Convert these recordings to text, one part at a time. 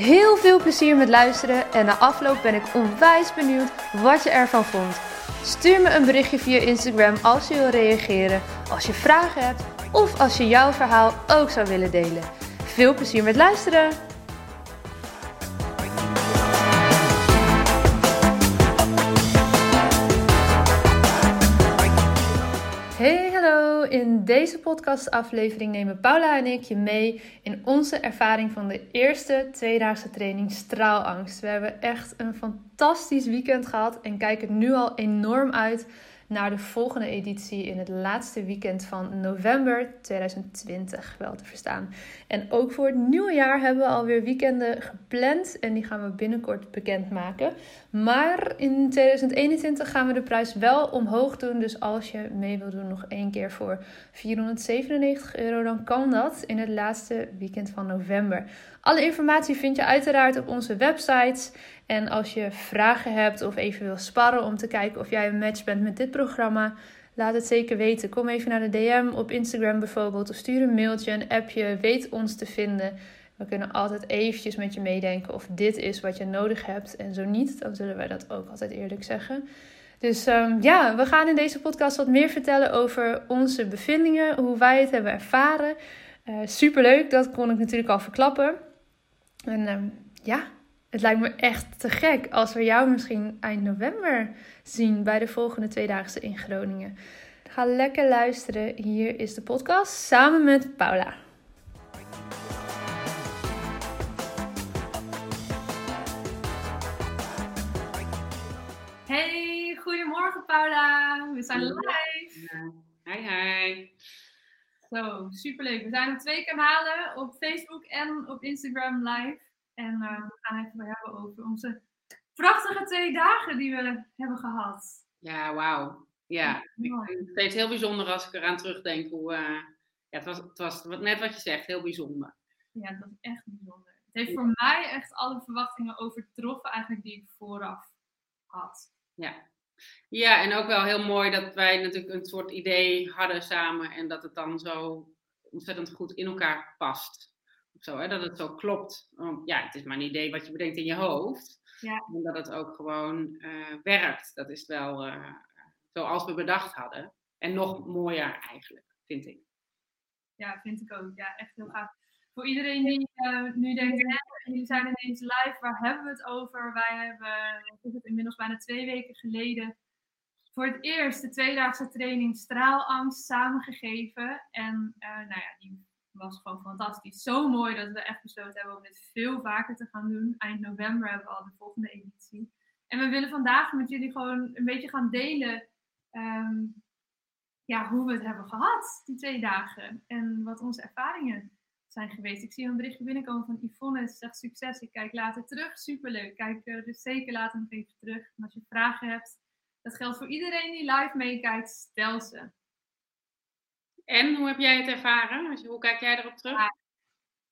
Heel veel plezier met luisteren en na afloop ben ik onwijs benieuwd wat je ervan vond. Stuur me een berichtje via Instagram als je wil reageren, als je vragen hebt of als je jouw verhaal ook zou willen delen. Veel plezier met luisteren! In deze podcastaflevering nemen Paula en ik je mee in onze ervaring van de eerste tweedaagse training Straalangst. We hebben echt een fantastisch weekend gehad en kijken nu al enorm uit naar de volgende editie in het laatste weekend van november 2020 wel te verstaan. En ook voor het nieuwe jaar hebben we alweer weekenden gepland en die gaan we binnenkort bekendmaken. Maar in 2021 gaan we de prijs wel omhoog doen. Dus als je mee wil doen nog één keer voor 497 euro, dan kan dat in het laatste weekend van november. Alle informatie vind je uiteraard op onze websites. En als je vragen hebt of even wil sparren om te kijken of jij een match bent met dit programma, laat het zeker weten. Kom even naar de DM op Instagram bijvoorbeeld of stuur een mailtje, een appje. Weet ons te vinden. We kunnen altijd eventjes met je meedenken of dit is wat je nodig hebt. En zo niet, dan zullen wij dat ook altijd eerlijk zeggen. Dus um, ja, we gaan in deze podcast wat meer vertellen over onze bevindingen, hoe wij het hebben ervaren. Uh, superleuk, dat kon ik natuurlijk al verklappen. En um, ja, het lijkt me echt te gek als we jou misschien eind november zien bij de volgende tweedaagse in Groningen. Ga lekker luisteren. Hier is de podcast samen met Paula. Hey, goedemorgen Paula. We zijn live. Hi, hi. Zo, superleuk. We zijn op twee kanalen, op Facebook en op Instagram live. En uh, we gaan even hebben over onze prachtige twee dagen die we hebben gehad. Ja, wauw. Ja, ik vind het steeds heel bijzonder als ik eraan terugdenk. Hoe, uh, ja, het, was, het was net wat je zegt, heel bijzonder. Ja, dat is echt bijzonder. Het heeft voor mij echt alle verwachtingen overtroffen eigenlijk die ik vooraf had. Ja. Ja, en ook wel heel mooi dat wij natuurlijk een soort idee hadden samen en dat het dan zo ontzettend goed in elkaar past. Zo, hè, dat het zo klopt. ja, het is maar een idee wat je bedenkt in je hoofd. Ja. En dat het ook gewoon uh, werkt. Dat is wel uh, zoals we bedacht hadden. En nog mooier eigenlijk, vind ik. Ja, vind ik ook. Ja, echt heel gaaf. Voor iedereen die uh, nu denkt, jullie zijn ineens live, waar hebben we het over? Wij hebben, is het inmiddels bijna twee weken geleden, voor het eerst de tweedaagse training Straalangst samengegeven. En nou ja, die was gewoon fantastisch. Zo mooi dat we echt besloten hebben om dit veel vaker te gaan doen. Eind november hebben we al de volgende editie. En we willen vandaag met jullie gewoon een beetje gaan delen ehm, ja, hoe we het hebben gehad, die twee dagen. En wat onze ervaringen zijn geweest. Ik zie een berichtje binnenkomen van Yvonne. Ze zegt succes, ik kijk later terug. Superleuk. Kijk uh, dus zeker later nog even terug. En als je vragen hebt, dat geldt voor iedereen die live meekijkt, stel ze. En hoe heb jij het ervaren? Hoe kijk jij erop terug?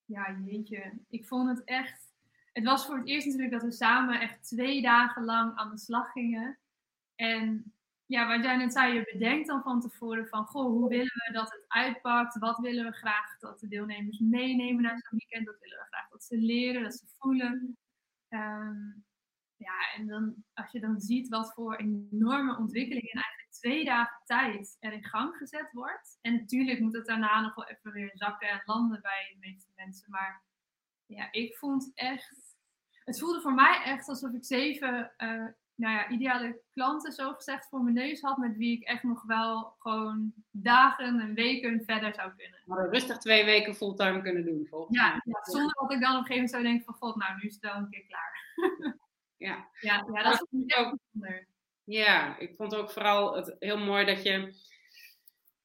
Ja, jeetje. Ik vond het echt. Het was voor het eerst natuurlijk dat we samen echt twee dagen lang aan de slag gingen. En ja, wat jij net zei, je bedenkt dan van tevoren van, goh, hoe willen we dat het uitpakt? Wat willen we graag dat de deelnemers meenemen naar zo'n weekend? Wat willen we graag dat ze leren, dat ze voelen? Um, ja, en dan, als je dan ziet wat voor enorme ontwikkeling in eigenlijk twee dagen tijd er in gang gezet wordt. En natuurlijk moet het daarna nog wel even weer zakken en landen bij de meeste mensen. Maar ja, ik vond echt. Het voelde voor mij echt alsof ik zeven uh, nou ja, ideale klanten, zo gezegd, voor mijn neus had. Met wie ik echt nog wel gewoon dagen en weken verder zou kunnen. Maar rustig twee weken fulltime kunnen doen, volgens ja, ja, zonder dat ik dan op een gegeven moment zou denken: van god, nou nu is het wel een keer klaar. Ja, ja, ja dat vond ik ook bijzonder. Ja, ik vond ook vooral het heel mooi dat je,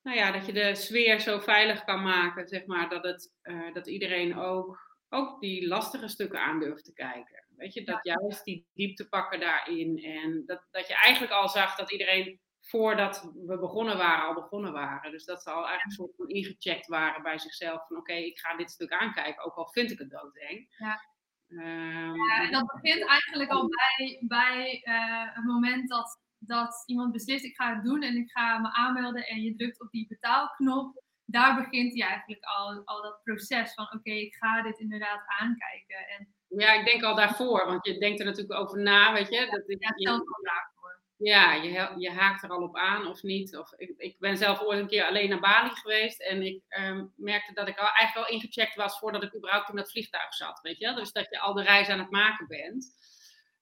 nou ja, dat je de sfeer zo veilig kan maken, zeg maar, dat, het, uh, dat iedereen ook, ook die lastige stukken aan durft te kijken. Weet je, dat juist die diepte pakken daarin. En dat, dat je eigenlijk al zag dat iedereen voordat we begonnen waren, al begonnen waren. Dus dat ze al eigenlijk een soort van ingecheckt waren bij zichzelf. Van oké, ik ga dit stuk aankijken, ook al vind ik het doodeng. Ja. Um, ja, en dat begint eigenlijk al bij, bij uh, het moment dat, dat iemand beslist, ik ga het doen en ik ga me aanmelden en je drukt op die betaalknop. Daar begint hij eigenlijk al, al dat proces van oké, ik ga dit inderdaad aankijken. En, ja, ik denk al daarvoor, want je denkt er natuurlijk over na, weet je. Ja, dat, ja, je, ja, je, je haakt er al op aan of niet. Of, ik, ik ben zelf ooit een keer alleen naar Bali geweest en ik um, merkte dat ik al, eigenlijk al ingecheckt was voordat ik überhaupt in dat vliegtuig zat. Weet je? Dus dat je al de reis aan het maken bent.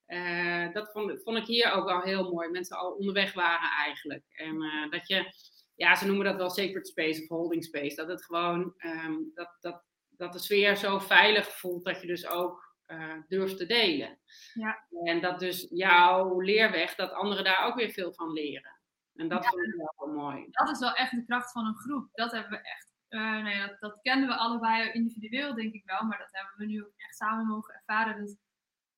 Uh, dat vond, vond, ik hier ook wel heel mooi. Mensen al onderweg waren eigenlijk. En uh, dat je, ja, ze noemen dat wel sacred space of holding space. Dat het gewoon, um, dat, dat, dat de sfeer zo veilig voelt dat je dus ook uh, durft te delen. Ja. En dat dus jouw leerweg, dat anderen daar ook weer veel van leren. En dat ja, vond ik wel mooi. Dat is wel echt de kracht van een groep. Dat hebben we echt. Uh, nee, dat, dat kennen we allebei individueel, denk ik wel. Maar dat hebben we nu ook echt samen mogen ervaren. Dat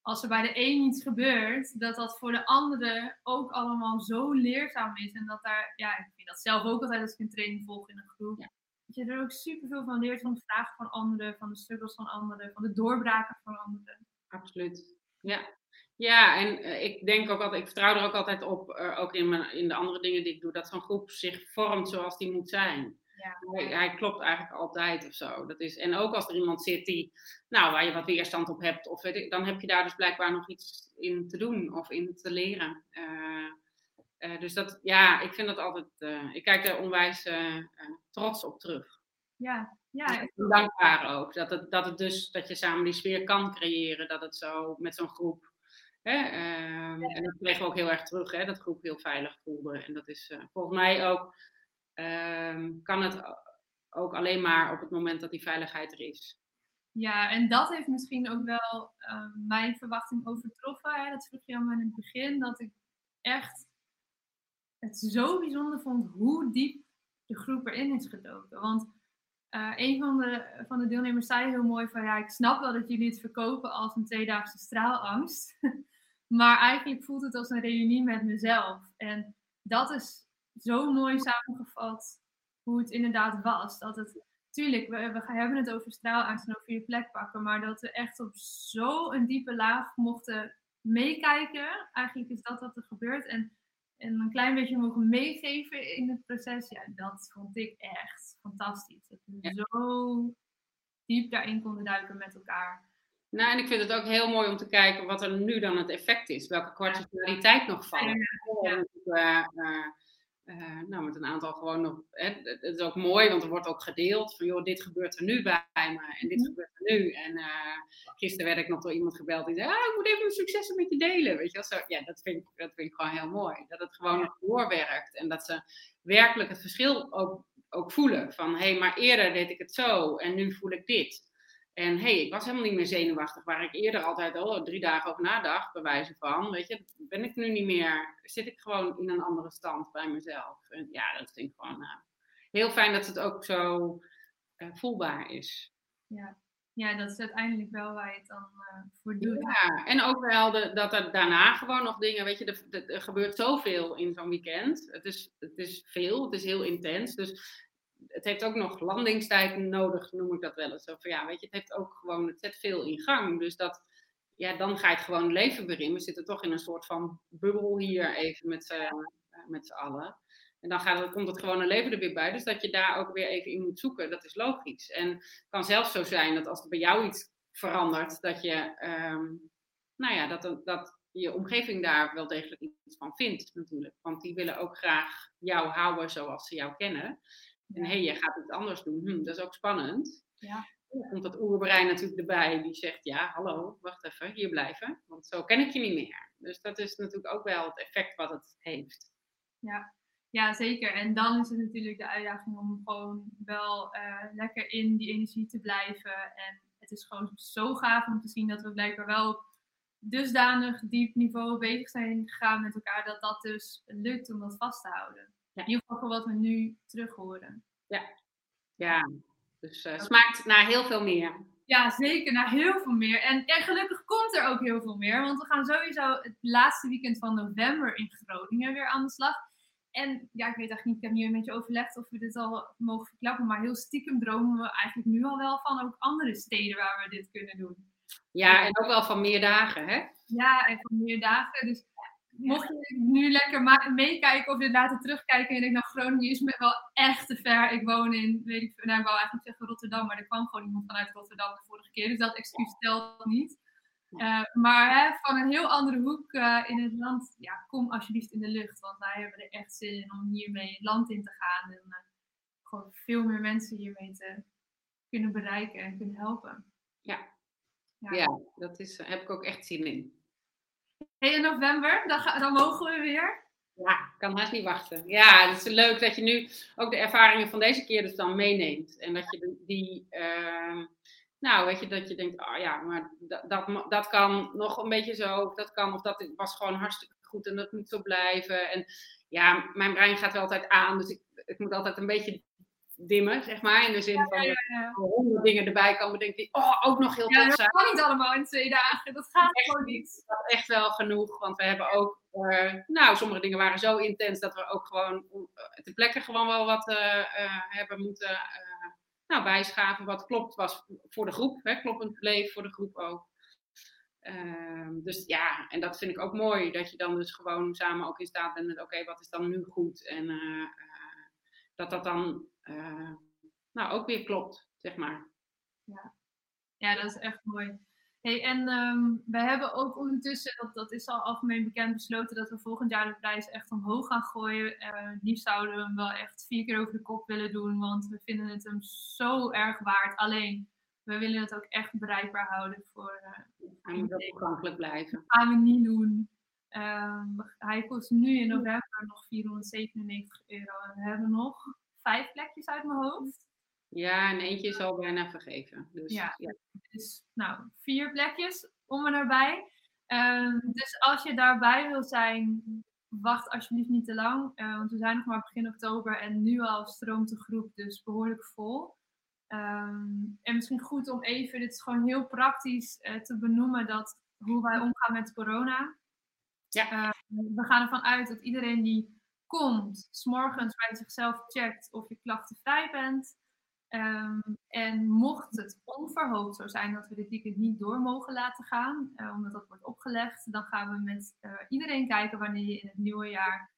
als er bij de een iets gebeurt, dat dat voor de andere ook allemaal zo leerzaam is. En dat daar, ja, ik vind dat zelf ook altijd als ik een training volg in een groep. Ja dat je er ook superveel van leert van de vragen van anderen, van de struggles van anderen, van de doorbraken van anderen. Absoluut. Ja. Ja, en uh, ik denk ook altijd, ik vertrouw er ook altijd op, uh, ook in, mijn, in de andere dingen die ik doe, dat zo'n groep zich vormt zoals die moet zijn. Ja. Hij, hij, klopt eigenlijk altijd of zo. Dat is, en ook als er iemand zit die, nou, waar je wat weerstand op hebt, of weet ik, dan heb je daar dus blijkbaar nog iets in te doen of in te leren. Uh, uh, dus dat, ja, ik vind dat altijd, uh, ik kijk er onwijs uh, trots op terug. Ja, ja. En dankbaar ook. Dat het, dat het dus, dat je samen die sfeer kan creëren, dat het zo met zo'n groep. Hè, um, En dat kregen we ook heel erg terug, hè, dat groep heel veilig voelde. En dat is volgens mij ook, um, kan het ook alleen maar op het moment dat die veiligheid er is. Ja, en dat heeft misschien ook wel mijn verwachting overtroffen. Hè? Dat vroeg je allemaal in het begin, dat ik echt het zo bijzonder vond hoe diep de groep erin is gedoken. Want uh, een van de, van de deelnemers zei heel mooi van ja, ik snap wel dat jullie het verkopen als een tweedaagse straalangst. maar eigenlijk voelt het als een reunie met mezelf. En dat is zo mooi samengevat hoe het inderdaad was. Dat het, tuurlijk, we, hebben het over straalangst en over je plek pakken, maar dat we echt op zo'n diepe laag mochten meekijken. Eigenlijk is dat wat er gebeurt. En en een klein beetje mogen meegeven in het proces, ja, dat vond ik echt fantastisch. Dat we zo diep daarin konden duiken met elkaar. Nou, en ik vind het ook heel mooi om te kijken wat er nu dan het effect is. Welke kwartaliteit nog valt. Ja. Ja. Uh, uh, nou, met een aantal gewoon nog. Hè, het is ook mooi, want er wordt ook gedeeld van joh, dit gebeurt er nu bij me en dit mhm. gebeurt er nu. En uh, gisteren werd ik nog door iemand gebeld die zei: ah, ik moet even mijn successen met je delen. Weet je wel? Zo, ja, dat vind, ik, dat vind ik gewoon heel mooi. Dat het gewoon nog doorwerkt en dat ze werkelijk het verschil ook, ook voelen. Van hé, hey, maar eerder deed ik het zo en nu voel ik dit. En hey, ik was helemaal niet meer zenuwachtig, waar ik eerder altijd al drie dagen over nadacht, bij wijze van. Weet je, ben ik nu niet meer, zit ik gewoon in een andere stand bij mezelf. En ja, dat vind ik gewoon uh, heel fijn dat het ook zo uh, voelbaar is. Ja. ja, dat is uiteindelijk wel waar je het dan uh, voor doet. Ja, en ook wel de, dat er daarna gewoon nog dingen, weet je, er, er gebeurt zoveel in zo'n weekend. Het is, het is veel, het is heel intens. Dus het heeft ook nog landingstijd nodig, noem ik dat wel eens. Of ja, weet je, het heeft ook gewoon, het zet veel in gang. Dus dat, ja, dan ga je het gewoon leven weer in. We zitten toch in een soort van bubbel hier even met, uh, met z'n allen. En dan gaat, komt het gewone leven er weer bij. Dus dat je daar ook weer even in moet zoeken, dat is logisch. En het kan zelfs zo zijn dat als er bij jou iets verandert, dat je, um, nou ja, dat, dat je omgeving daar wel degelijk iets van vindt natuurlijk. Want die willen ook graag jou houden zoals ze jou kennen. En hé, hey, je gaat iets anders doen. Hm, dat is ook spannend. Ja. Dan komt dat oerbrein natuurlijk erbij. Die zegt, ja, hallo, wacht even, hier blijven. Want zo ken ik je niet meer. Dus dat is natuurlijk ook wel het effect wat het heeft. Ja, ja zeker. En dan is het natuurlijk de uitdaging om gewoon wel uh, lekker in die energie te blijven. En het is gewoon zo gaaf om te zien dat we blijkbaar wel op dusdanig diep niveau bezig zijn gegaan met elkaar. Dat dat dus lukt om dat vast te houden. Ja. In ieder geval wat we nu terug horen. Ja, ja. dus uh, smaakt naar heel veel meer. Ja, zeker. Nou, heel veel meer. En, en gelukkig komt er ook heel veel meer. Want we gaan sowieso het laatste weekend van november in Groningen weer aan de slag. En ja, ik weet eigenlijk niet, ik heb niet met je overlegd of we dit al mogen verklappen. Maar heel stiekem dromen we eigenlijk nu al wel van ook andere steden waar we dit kunnen doen. Ja, en ook wel van meer dagen, hè? Ja, en van meer dagen. Dus mocht je nu lekker meekijken of je later terugkijken en denkt, nou Groningen is me wel echt te ver. Ik woon in, weet ik, nou ik wou eigenlijk zeggen Rotterdam, maar er kwam gewoon iemand vanuit Rotterdam de vorige keer. Dus dat excuus telt niet. Uh, maar hè, van een heel andere hoek uh, in het land, ja, kom alsjeblieft in de lucht. Want wij hebben er echt zin in om hiermee het land in te gaan. En uh, gewoon veel meer mensen hiermee te kunnen bereiken en kunnen helpen. Ja, ja. ja dat is, heb ik ook echt zin in. Hey, in november, dan, dan mogen we weer. Ja, ik kan haast niet wachten. Ja, het is leuk dat je nu ook de ervaringen van deze keer dus dan meeneemt. En dat je die, uh, nou weet je, dat je denkt, oh ja, maar dat, dat, dat kan nog een beetje zo, dat kan, of dat was gewoon hartstikke goed en dat moet zo blijven. En ja, mijn brein gaat wel altijd aan, dus ik, ik moet altijd een beetje dimmen, zeg maar. In de zin van ja, ja, honderd dingen erbij komen, denk ik, oh, ook nog heel tof zijn. dat kan niet allemaal in twee dagen. Dat gaat gewoon niet. Dat is echt wel genoeg, want we hebben ook, uh, nou, sommige dingen waren zo intens dat we ook gewoon uh, ter plekke gewoon wel wat uh, hebben moeten nou, bijschaven. Wat klopt was voor de groep, hè, kloppend bleef voor de groep ook. Ehm, dus ja, en dat vind ik ook mooi, dat je dan dus gewoon samen ook in staat bent met, oké, wat is dan nu goed? En dat dat dan uh, nou, ook weer klopt, zeg maar. Ja, ja dat is echt mooi. Hey, en um, we hebben ook ondertussen, dat, dat is al algemeen bekend, besloten dat we volgend jaar de prijs echt omhoog gaan gooien. Uh, liefst zouden we hem wel echt vier keer over de kop willen doen, want we vinden het hem zo erg waard. Alleen, we willen het ook echt bereikbaar houden voor. Uh, hij moet ook toegankelijk blijven. Dat gaan we niet doen. Uh, hij kost nu in november nog 497 euro en we hebben nog vijf plekjes uit mijn hoofd. Ja, en eentje is al bijna vergeven. Dus, ja, dus nou, vier plekjes om en nabij. Um, dus als je daarbij wil zijn, wacht alsjeblieft niet te lang. Uh, want we zijn nog maar begin oktober en nu al stroomt de groep dus behoorlijk vol. Um, en misschien goed om even, dit is gewoon heel praktisch uh, te benoemen, dat hoe wij omgaan met corona. Ja. Uh, we gaan ervan uit dat iedereen die komt, s'morgens bij zichzelf checkt of je klachtenvrij bent. Um, en mocht het onverhoopt zo zijn dat we dit weekend niet door mogen laten gaan, uh, omdat dat wordt opgelegd, dan gaan we met uh, iedereen kijken wanneer je in het nieuwe jaar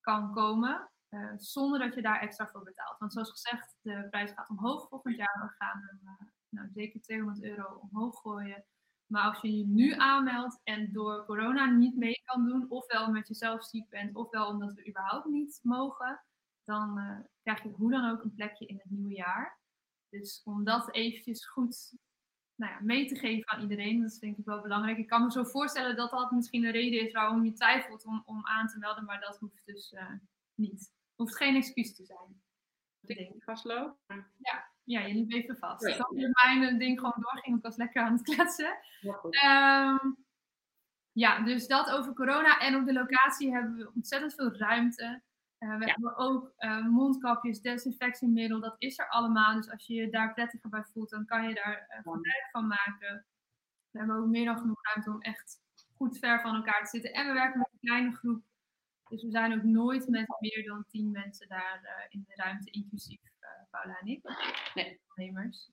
kan komen, uh, zonder dat je daar extra voor betaalt. Want zoals gezegd, de prijs gaat omhoog volgend jaar. We gaan hem nou, zeker 200 euro omhoog gooien. Maar als je je nu aanmeldt en door corona niet mee kan doen, ofwel met jezelf ziek bent, ofwel omdat we überhaupt niet mogen, dan uh, krijg je hoe dan ook een plekje in het nieuwe jaar. Dus om dat eventjes goed nou ja, mee te geven aan iedereen, dat is denk ik wel belangrijk. Ik kan me zo voorstellen dat dat misschien een reden is waarom je twijfelt om, om aan te melden, maar dat hoeft dus uh, niet. Hoeft geen excuus te zijn. Ik denk vastloop. Ja, ja, je liep even vast. Ja. Dat mijn ding gewoon doorging. Ik was lekker aan het kletsen. Ja, um, ja, dus dat over corona. En op de locatie hebben we ontzettend veel ruimte. Uh, we ja. hebben ook uh, mondkapjes, desinfectiemiddel. Dat is er allemaal. Dus als je je daar prettiger bij voelt, dan kan je daar uh, gebruik van maken. We hebben ook meer dan genoeg ruimte om echt goed ver van elkaar te zitten. En we werken met een kleine groep. Dus we zijn ook nooit met meer dan tien mensen daar in de ruimte, inclusief Paula en ik. Nee. Ondernemers.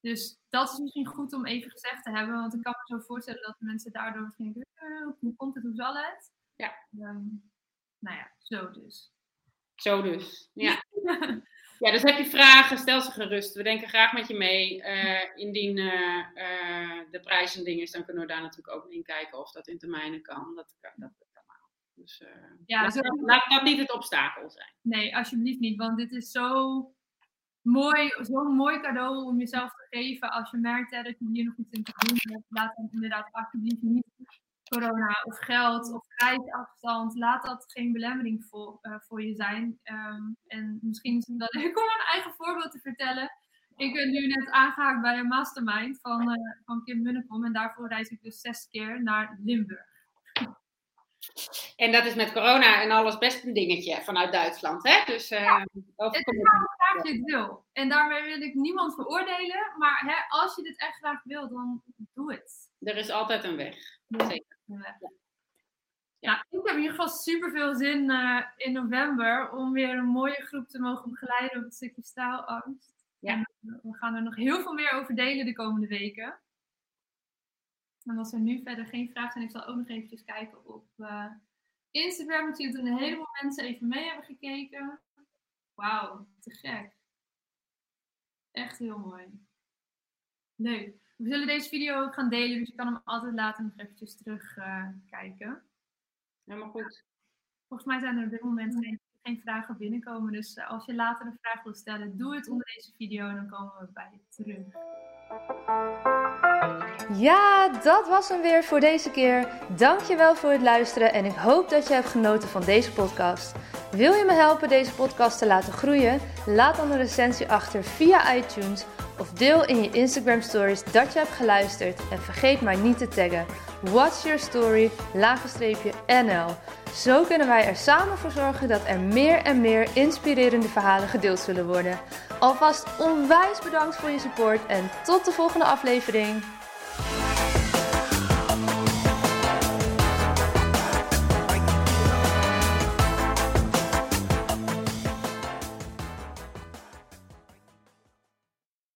Dus dat is misschien goed om even gezegd te hebben, want ik kan me zo voorstellen dat mensen daardoor misschien denken, eh, hoe komt het, hoe zal het? Ja. Um, nou ja, zo dus. Zo dus, ja. ja, dus heb je vragen, stel ze gerust. We denken graag met je mee. Uh, indien uh, de prijs en ding is, dan kunnen we daar natuurlijk ook in kijken of dat in termijnen kan. Dat, kan Dus ja, laat, zo... laat dat niet het obstakel zijn. Nee, alsjeblieft niet, want dit is zo mooi, zo'n mooi cadeau om jezelf te geven. Als je merkt hè, dat je hier nog iets in te doen hebt, laat dan inderdaad alsjeblieft niet corona of geld of reisafstand. Laat dat geen belemmering voor, uh, voor je zijn. Um, en misschien is het wel leuk om een eigen voorbeeld te vertellen. Ik ben nu net aangehaakt bij een mastermind van, uh, van Kim Munnekom en daarvoor reis ik dus zes keer naar Limburg. En dat is met corona en alles best een dingetje vanuit Duitsland. Hè? Dus, uh, ja, het is graag je het wil. En daarmee wil ik niemand veroordelen. Maar hè, als je dit echt graag wil, dan doe het. Er is altijd een weg. Zeker. Ja. Ja, ik heb in ieder geval super veel zin uh, in november om weer een mooie groep te mogen begeleiden op het stukje staalangst. Ja. En, uh, we gaan er nog heel veel meer over delen de komende weken. En als er nu verder geen vragen zijn, ik zal ook nog eventjes kijken op uh, Instagram. Zie dat een heleboel mensen even mee hebben gekeken. Wauw, te gek. Echt heel mooi. Leuk. We zullen deze video ook gaan delen, dus je kan hem altijd later nog eventjes terugkijken. Helemaal goed. Volgens mij zijn er op dit moment geen, geen vragen binnenkomen. Dus uh, als je later een vraag wilt stellen, doe het onder deze video en dan komen we bij je terug. Ja, dat was hem weer voor deze keer. Dankjewel voor het luisteren en ik hoop dat je hebt genoten van deze podcast. Wil je me helpen deze podcast te laten groeien? Laat dan een recensie achter via iTunes of deel in je Instagram stories dat je hebt geluisterd en vergeet maar niet te taggen. What's Your Story, NL. Zo kunnen wij er samen voor zorgen dat er meer en meer inspirerende verhalen gedeeld zullen worden. Alvast onwijs bedankt voor je support en tot de volgende aflevering.